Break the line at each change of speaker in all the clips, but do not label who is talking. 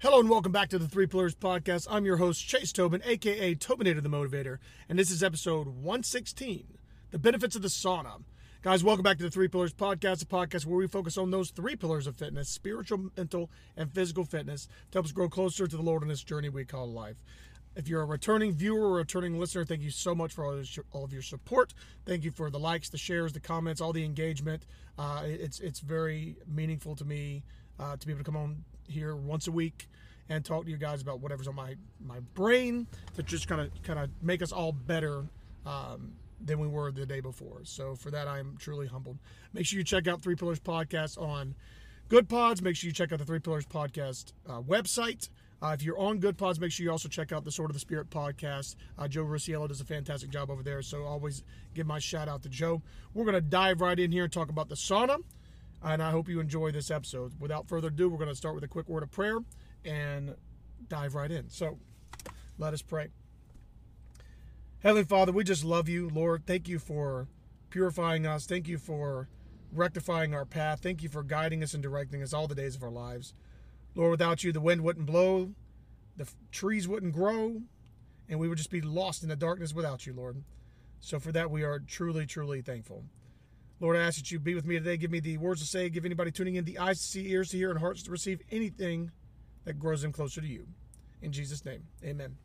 Hello and welcome back to the Three Pillars Podcast. I'm your host, Chase Tobin, aka Tobinator the Motivator, and this is episode 116 The Benefits of the Sauna. Guys, welcome back to the Three Pillars Podcast, a podcast where we focus on those three pillars of fitness spiritual, mental, and physical fitness to help us grow closer to the Lord in this journey we call life. If you're a returning viewer or returning listener, thank you so much for all, all of your support. Thank you for the likes, the shares, the comments, all the engagement. Uh, it's it's very meaningful to me uh, to be able to come on here once a week and talk to you guys about whatever's on my my brain to just kind of kind of make us all better um, than we were the day before. So for that, I am truly humbled. Make sure you check out Three Pillars Podcast on Goodpods. Make sure you check out the Three Pillars Podcast uh, website. Uh, if you're on Goodpods, make sure you also check out the Sword of the Spirit podcast. Uh, Joe Russiello does a fantastic job over there, so always give my shout out to Joe. We're going to dive right in here and talk about the sauna, and I hope you enjoy this episode. Without further ado, we're going to start with a quick word of prayer and dive right in. So let us pray. Heavenly Father, we just love you, Lord. Thank you for purifying us. Thank you for rectifying our path. Thank you for guiding us and directing us all the days of our lives. Lord, without you, the wind wouldn't blow, the trees wouldn't grow, and we would just be lost in the darkness without you, Lord. So for that, we are truly, truly thankful. Lord, I ask that you be with me today. Give me the words to say. Give anybody tuning in the eyes to see, ears to hear, and hearts to receive anything that grows them closer to you. In Jesus' name, amen.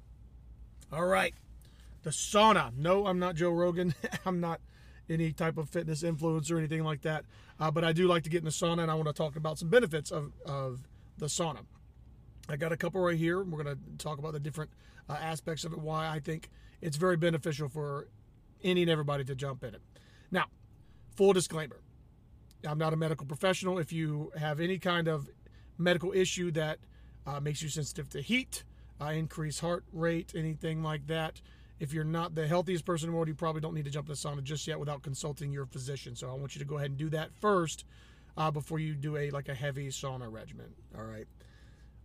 All right. The sauna. No, I'm not Joe Rogan. I'm not any type of fitness influencer or anything like that. Uh, but I do like to get in the sauna, and I want to talk about some benefits of, of the sauna. I got a couple right here. We're going to talk about the different uh, aspects of it, why I think it's very beneficial for any and everybody to jump in it. Now, full disclaimer I'm not a medical professional. If you have any kind of medical issue that uh, makes you sensitive to heat, uh, increase heart rate, anything like that. If you're not the healthiest person in the world, you probably don't need to jump in the sauna just yet without consulting your physician. So I want you to go ahead and do that first uh, before you do a like a heavy sauna regimen. All right.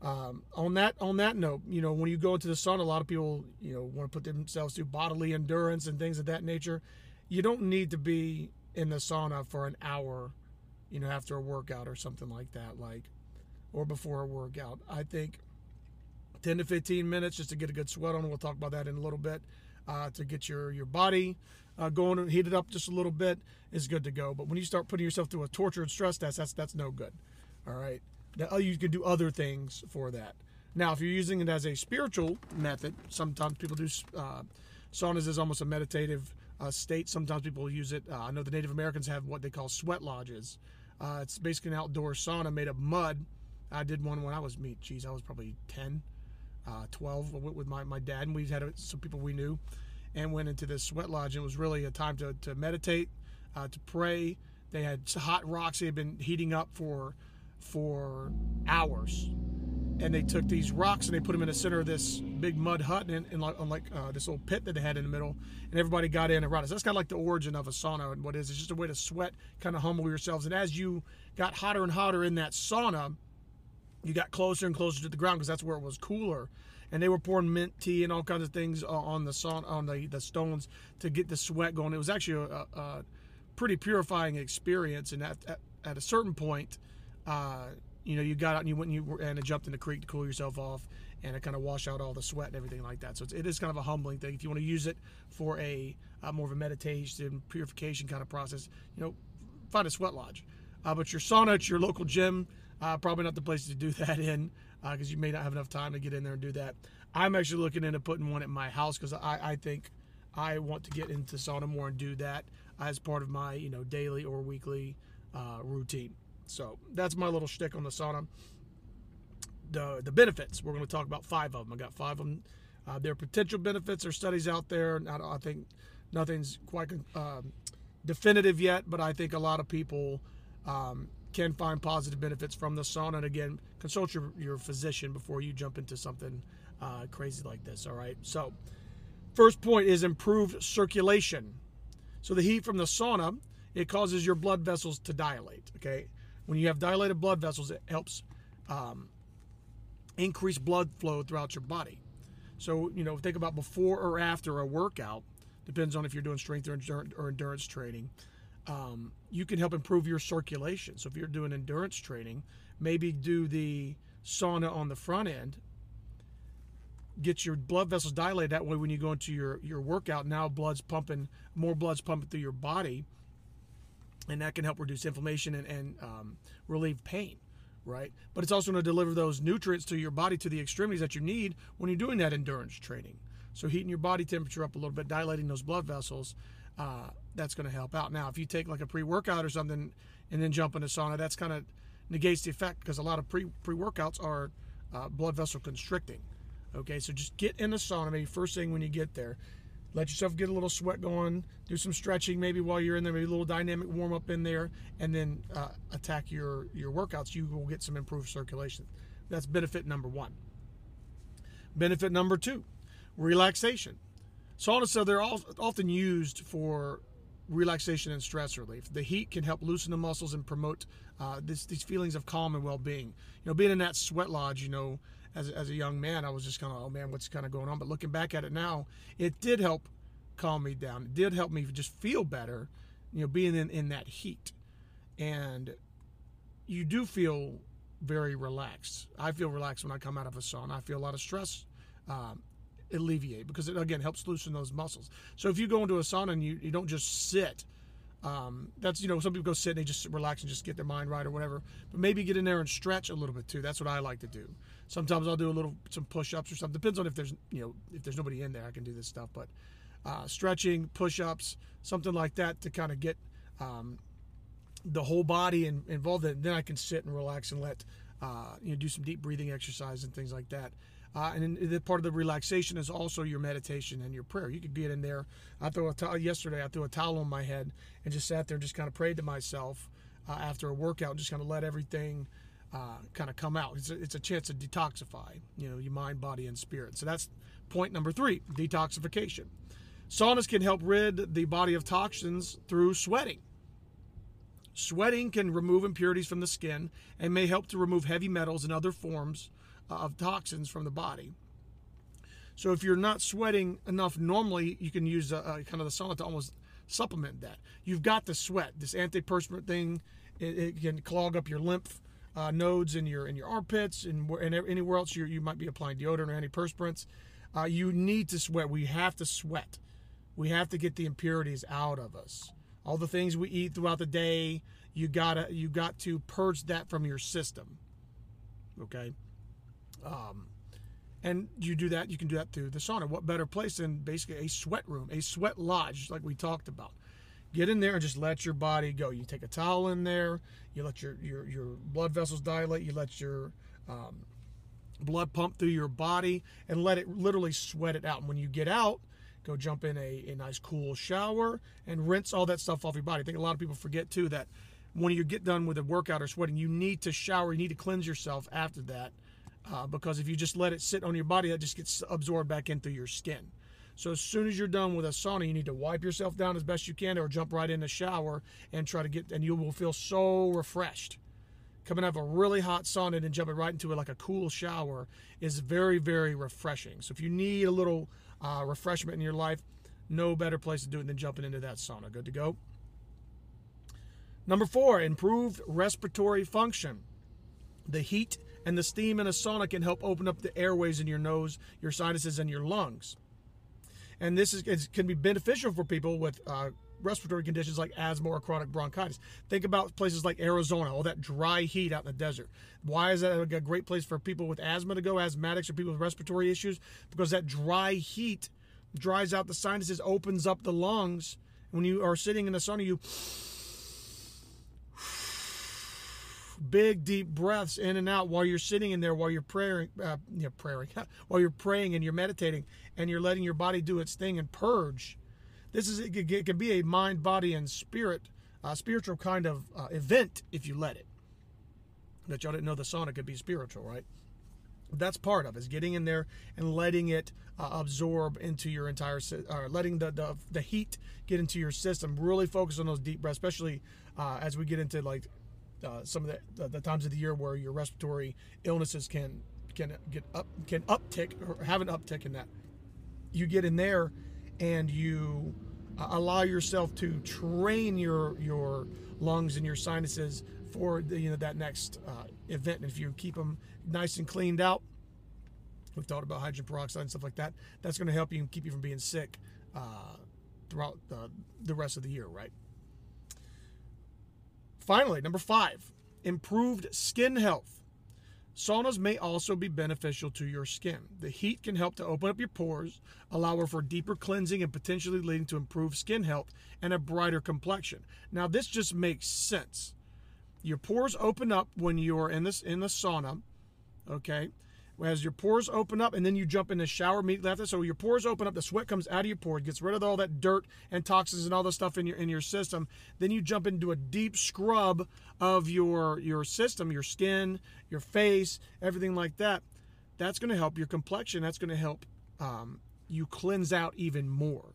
Um, on that on that note, you know when you go into the sauna, a lot of people you know want to put themselves through bodily endurance and things of that nature. You don't need to be in the sauna for an hour, you know, after a workout or something like that. Like or before a workout. I think 10 to 15 minutes just to get a good sweat on. We'll talk about that in a little bit. Uh, to get your your body uh, going and heat it up just a little bit is good to go. But when you start putting yourself through a tortured stress test, that's that's no good. All right, now, uh, you can do other things for that. Now, if you're using it as a spiritual method, sometimes people do uh, saunas as almost a meditative uh, state. Sometimes people use it. Uh, I know the Native Americans have what they call sweat lodges. Uh, it's basically an outdoor sauna made of mud I did one when I was me. Geez, I was probably 10, uh, 12 with my, my dad, and we had some people we knew, and went into this sweat lodge. And it was really a time to, to meditate, uh, to pray. They had hot rocks they had been heating up for for hours, and they took these rocks and they put them in the center of this big mud hut and, and like, like uh, this little pit that they had in the middle, and everybody got in around us. That's kind of like the origin of a sauna and what is it's just a way to sweat, kind of humble yourselves. And as you got hotter and hotter in that sauna you got closer and closer to the ground because that's where it was cooler and they were pouring mint tea and all kinds of things on the sun on the, the stones to get the sweat going it was actually a, a pretty purifying experience and at, at, at a certain point uh, you know you got out and you went and you and jumped in the creek to cool yourself off and it kind of wash out all the sweat and everything like that so it is kind of a humbling thing if you want to use it for a uh, more of a meditation purification kind of process you know find a sweat lodge uh, but your sauna at your local gym uh, probably not the place to do that in because uh, you may not have enough time to get in there and do that. I'm actually looking into putting one at my house because I, I think I want to get into sauna more and do that as part of my you know daily or weekly uh, routine. So that's my little shtick on the sauna. The the benefits we're going to talk about five of them. I got five of them. Uh, there are potential benefits or studies out there. I, I think nothing's quite um, definitive yet, but I think a lot of people um, can find positive benefits from the sauna. And again, consult your, your physician before you jump into something uh, crazy like this. All right. So, first point is improved circulation. So, the heat from the sauna it causes your blood vessels to dilate. Okay. When you have dilated blood vessels, it helps um, increase blood flow throughout your body. So, you know, think about before or after a workout, depends on if you're doing strength or endurance training um, you can help improve your circulation. So if you're doing endurance training, maybe do the sauna on the front end get your blood vessels dilated that way when you go into your your workout now blood's pumping more blood's pumping through your body and that can help reduce inflammation and, and um, relieve pain right? But it's also going to deliver those nutrients to your body to the extremities that you need when you're doing that endurance training. So heating your body temperature up a little bit dilating those blood vessels uh, that's going to help out. Now if you take like a pre-workout or something and then jump in into sauna that's kind of negates the effect because a lot of pre pre-workouts are uh, blood vessel constricting Okay, so just get in the sauna maybe first thing when you get there. Let yourself get a little sweat going. Do some stretching maybe while you're in there. Maybe a little dynamic warm up in there, and then uh, attack your your workouts. You will get some improved circulation. That's benefit number one. Benefit number two, relaxation. Saunas, so they're all, often used for relaxation and stress relief. The heat can help loosen the muscles and promote uh, this, these feelings of calm and well-being. You know, being in that sweat lodge, you know, as, as a young man, I was just kind of, oh man, what's kind of going on? But looking back at it now, it did help calm me down. It did help me just feel better, you know, being in, in that heat. And you do feel very relaxed. I feel relaxed when I come out of a sauna. I feel a lot of stress um, alleviate because it, again, helps loosen those muscles. So if you go into a sauna and you, you don't just sit, um, that's you know some people go sit and they just relax and just get their mind right or whatever. But maybe get in there and stretch a little bit too. That's what I like to do. Sometimes I'll do a little some push-ups or something. Depends on if there's you know if there's nobody in there, I can do this stuff. But uh, stretching, push-ups, something like that to kind of get um, the whole body in, involved. In then I can sit and relax and let uh, you know do some deep breathing exercise and things like that. Uh, and the part of the relaxation is also your meditation and your prayer. You could get in there. I threw a towel yesterday. I threw a towel on my head and just sat there and just kind of prayed to myself uh, after a workout. Just kind of let everything uh, kind of come out. It's a, it's a chance to detoxify, you know, your mind, body, and spirit. So that's point number three: detoxification. Saunas can help rid the body of toxins through sweating. Sweating can remove impurities from the skin and may help to remove heavy metals and other forms of toxins from the body. So if you're not sweating enough normally, you can use a, a kind of the sauna to almost supplement that. You've got to sweat. This antiperspirant thing, it, it can clog up your lymph uh, nodes in your in your armpits and, and anywhere else you you might be applying deodorant or antiperspirants. Uh, you need to sweat. We have to sweat. We have to get the impurities out of us. All the things we eat throughout the day, you gotta you got to purge that from your system. Okay. Um, and you do that, you can do that through the sauna. What better place than basically a sweat room, a sweat lodge, like we talked about. Get in there and just let your body go. You take a towel in there, you let your your, your blood vessels dilate, you let your um, blood pump through your body, and let it literally sweat it out. And when you get out, go jump in a, a nice cool shower and rinse all that stuff off your body. I think a lot of people forget too that when you get done with a workout or sweating, you need to shower, you need to cleanse yourself after that uh, because if you just let it sit on your body, that just gets absorbed back into your skin. So as soon as you're done with a sauna, you need to wipe yourself down as best you can, or jump right in the shower and try to get, and you will feel so refreshed. Coming out of a really hot sauna and then jumping right into it like a cool shower is very, very refreshing. So if you need a little uh, refreshment in your life, no better place to do it than jumping into that sauna. Good to go. Number four, improved respiratory function. The heat and the steam in a sauna can help open up the airways in your nose, your sinuses, and your lungs. And this is can be beneficial for people with uh, respiratory conditions like asthma or chronic bronchitis. Think about places like Arizona, all that dry heat out in the desert. Why is that a great place for people with asthma to go, asthmatics or people with respiratory issues? Because that dry heat dries out the sinuses, opens up the lungs. When you are sitting in the sauna, you big deep breaths in and out while you're sitting in there while you're praying uh, you know, praying while you're praying and you're meditating and you're letting your body do its thing and purge. This is it can be a mind body and spirit uh, spiritual kind of uh, event if you let it. That y'all didn't know the sauna could be spiritual right? That's part of it, is getting in there and letting it uh, absorb into your entire or letting the, the, the heat get into your system. Really focus on those deep breaths especially uh, as we get into like uh, some of the, the, the, times of the year where your respiratory illnesses can can get up can uptick or have an uptick in that. You get in there and you uh, allow yourself to train your your lungs and your sinuses for the, you know that next uh, event. And if you keep them nice and cleaned out, we've talked about hydrogen peroxide and stuff like that. That's going to help you and keep you from being sick uh, throughout the, the rest of the year, right? Finally, number five, improved skin health. Saunas may also be beneficial to your skin. The heat can help to open up your pores, allow for deeper cleansing, and potentially leading to improved skin health and a brighter complexion. Now, this just makes sense. Your pores open up when you're in this in the sauna, okay? As your pores open up and then you jump in the shower immediately after. So your pores open up, the sweat comes out of your pores, gets rid of all that dirt and toxins and all the stuff in your in your system. Then you jump into a deep scrub of your your system, your skin, your face, everything like that. That's going to help your complexion. That's going to help um, you cleanse out even more.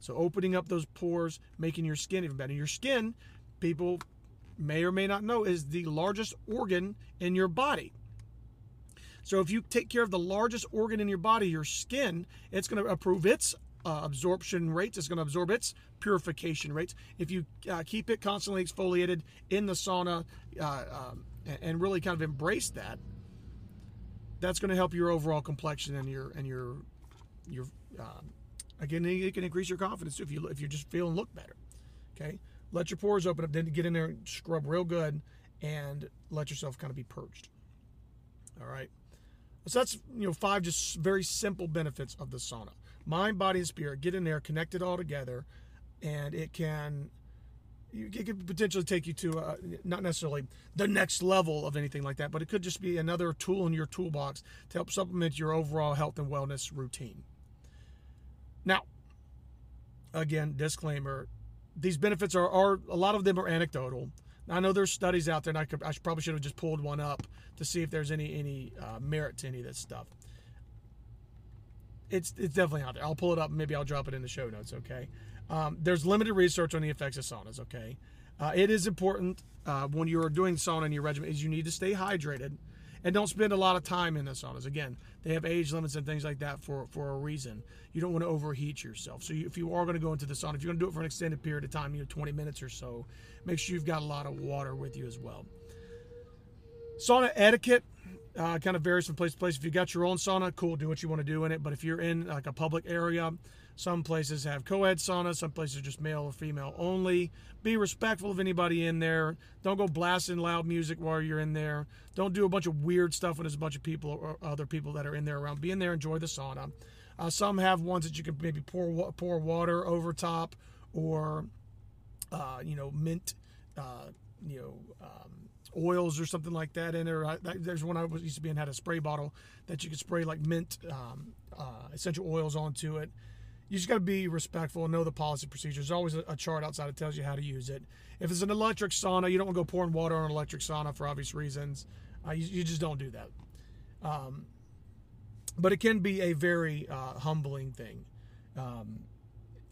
So opening up those pores, making your skin even better. Your skin, people may or may not know, is the largest organ in your body. So if you take care of the largest organ in your body, your skin, it's going to improve its uh, absorption rates. It's going to absorb its purification rates. If you uh, keep it constantly exfoliated in the sauna uh, um, and really kind of embrace that, that's going to help your overall complexion and your and your your um, again it can increase your confidence if you if you just feel and look better. Okay, let your pores open up, then get in there and scrub real good, and let yourself kind of be purged. All right. So that's you know five just very simple benefits of the sauna. Mind, body, and spirit get in there, connect it all together, and it can it could potentially take you to uh, not necessarily the next level of anything like that, but it could just be another tool in your toolbox to help supplement your overall health and wellness routine. Now, again, disclaimer: these benefits are, are a lot of them are anecdotal. I know there's studies out there, and I, could, I probably should have just pulled one up to see if there's any any uh, merit to any of this stuff. It's it's definitely out there. I'll pull it up. Maybe I'll drop it in the show notes. Okay. Um, there's limited research on the effects of saunas. Okay. Uh, it is important uh, when you're doing sauna in your regimen is you need to stay hydrated and don't spend a lot of time in the saunas. Again, they have age limits and things like that for, for a reason. You don't want to overheat yourself. So you, if you are going to go into the sauna, if you're going to do it for an extended period of time, you know, 20 minutes or so, make sure you've got a lot of water with you as well. Sauna etiquette uh, kind of varies from place to place. If you got your own sauna, cool, do what you want to do in it. But if you're in like a public area, some places have co-ed saunas, some places are just male or female only. Be respectful of anybody in there. Don't go blasting loud music while you're in there. Don't do a bunch of weird stuff when there's a bunch of people or other people that are in there around. Be in there, enjoy the sauna. Uh, some have ones that you can maybe pour pour water over top, or uh, you know mint, uh, you know. Um, oils or something like that in there. I, there's one I was used to be in had a spray bottle that you could spray like mint um, uh, essential oils onto it you just got to be respectful and know the policy procedures. There's always a, a, chart outside that tells you how to use it. If it's an electric sauna, you don't want to go pouring water on an electric sauna for obvious reasons. Uh, you, you, just don't do that. Um, but it can be a very uh, humbling thing. Um,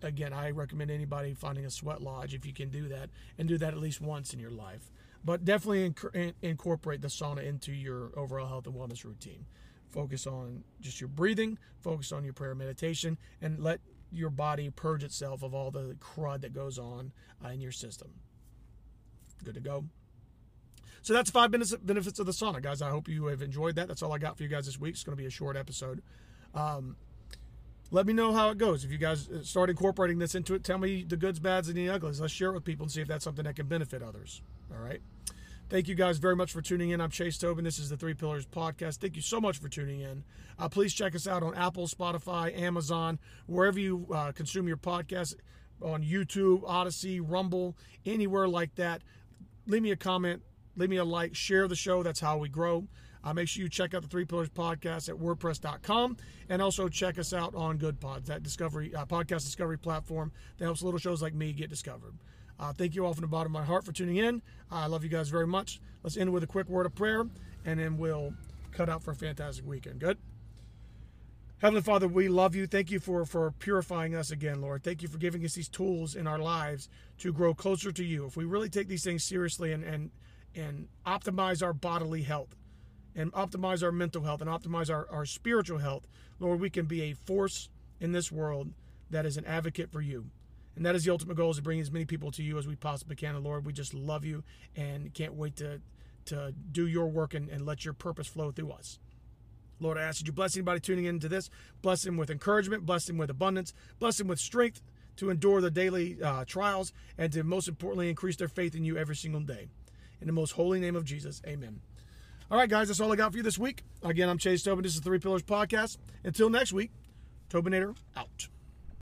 again, I recommend anybody finding a sweat lodge if you can do that and do that at least once in your life. But definitely inc- incorporate the sauna into your overall health and wellness routine. Focus on just your breathing, focus on your prayer meditation, and let your body purge itself of all the crud that goes on uh, in your system. Good to go. So that's five benefits of the sauna, guys. I hope you have enjoyed that. That's all I got for you guys this week. It's going to be a short episode. Um, let me know how it goes. If you guys uh, start incorporating this into it, tell me the goods, bads, and the uglies. Let's share it with people and see if that's something that can benefit others. All right. Thank you guys very much for tuning in. I'm Chase Tobin. This is the Three Pillars Podcast. Thank you so much for tuning in. Uh, please check us out on Apple, Spotify, Amazon, wherever you uh, consume your podcast, on YouTube, Odysee, Rumble, anywhere like that. Leave me a comment, leave me a like, share the show. That's how we grow. Uh, make sure you check out the Three Pillars Podcast at WordPress.com and also check us out on Goodpods, that discovery uh, podcast discovery platform that helps little shows like me get discovered. Uh, thank you all from the bottom of my heart for tuning in. I love you guys very much. Let's end with a quick word of prayer, and then we'll cut out for a fantastic weekend. Good? Heavenly Father, we love you. Thank you for, for purifying us again, Lord. Thank you for giving us these tools in our lives to grow closer to you. If we really take these things seriously and, and, and optimize our bodily health and optimize our mental health and optimize our, our spiritual health, Lord, we can be a force in this world that is an advocate for you. And that is the ultimate goal is to bring as many people to you as we possibly can. And Lord, we just love you and can't wait to to do your work and, and let your purpose flow through us. Lord, I ask that you bless anybody tuning into this. Bless them with encouragement. Bless them with abundance. Bless them with strength to endure the daily uh, trials and to most importantly increase their faith in you every single day. In the most holy name of Jesus, amen. All right, guys, that's all I got for you this week. Again, I'm Chase Tobin. This is Three Pillars Podcast. Until next week, Tobinator out.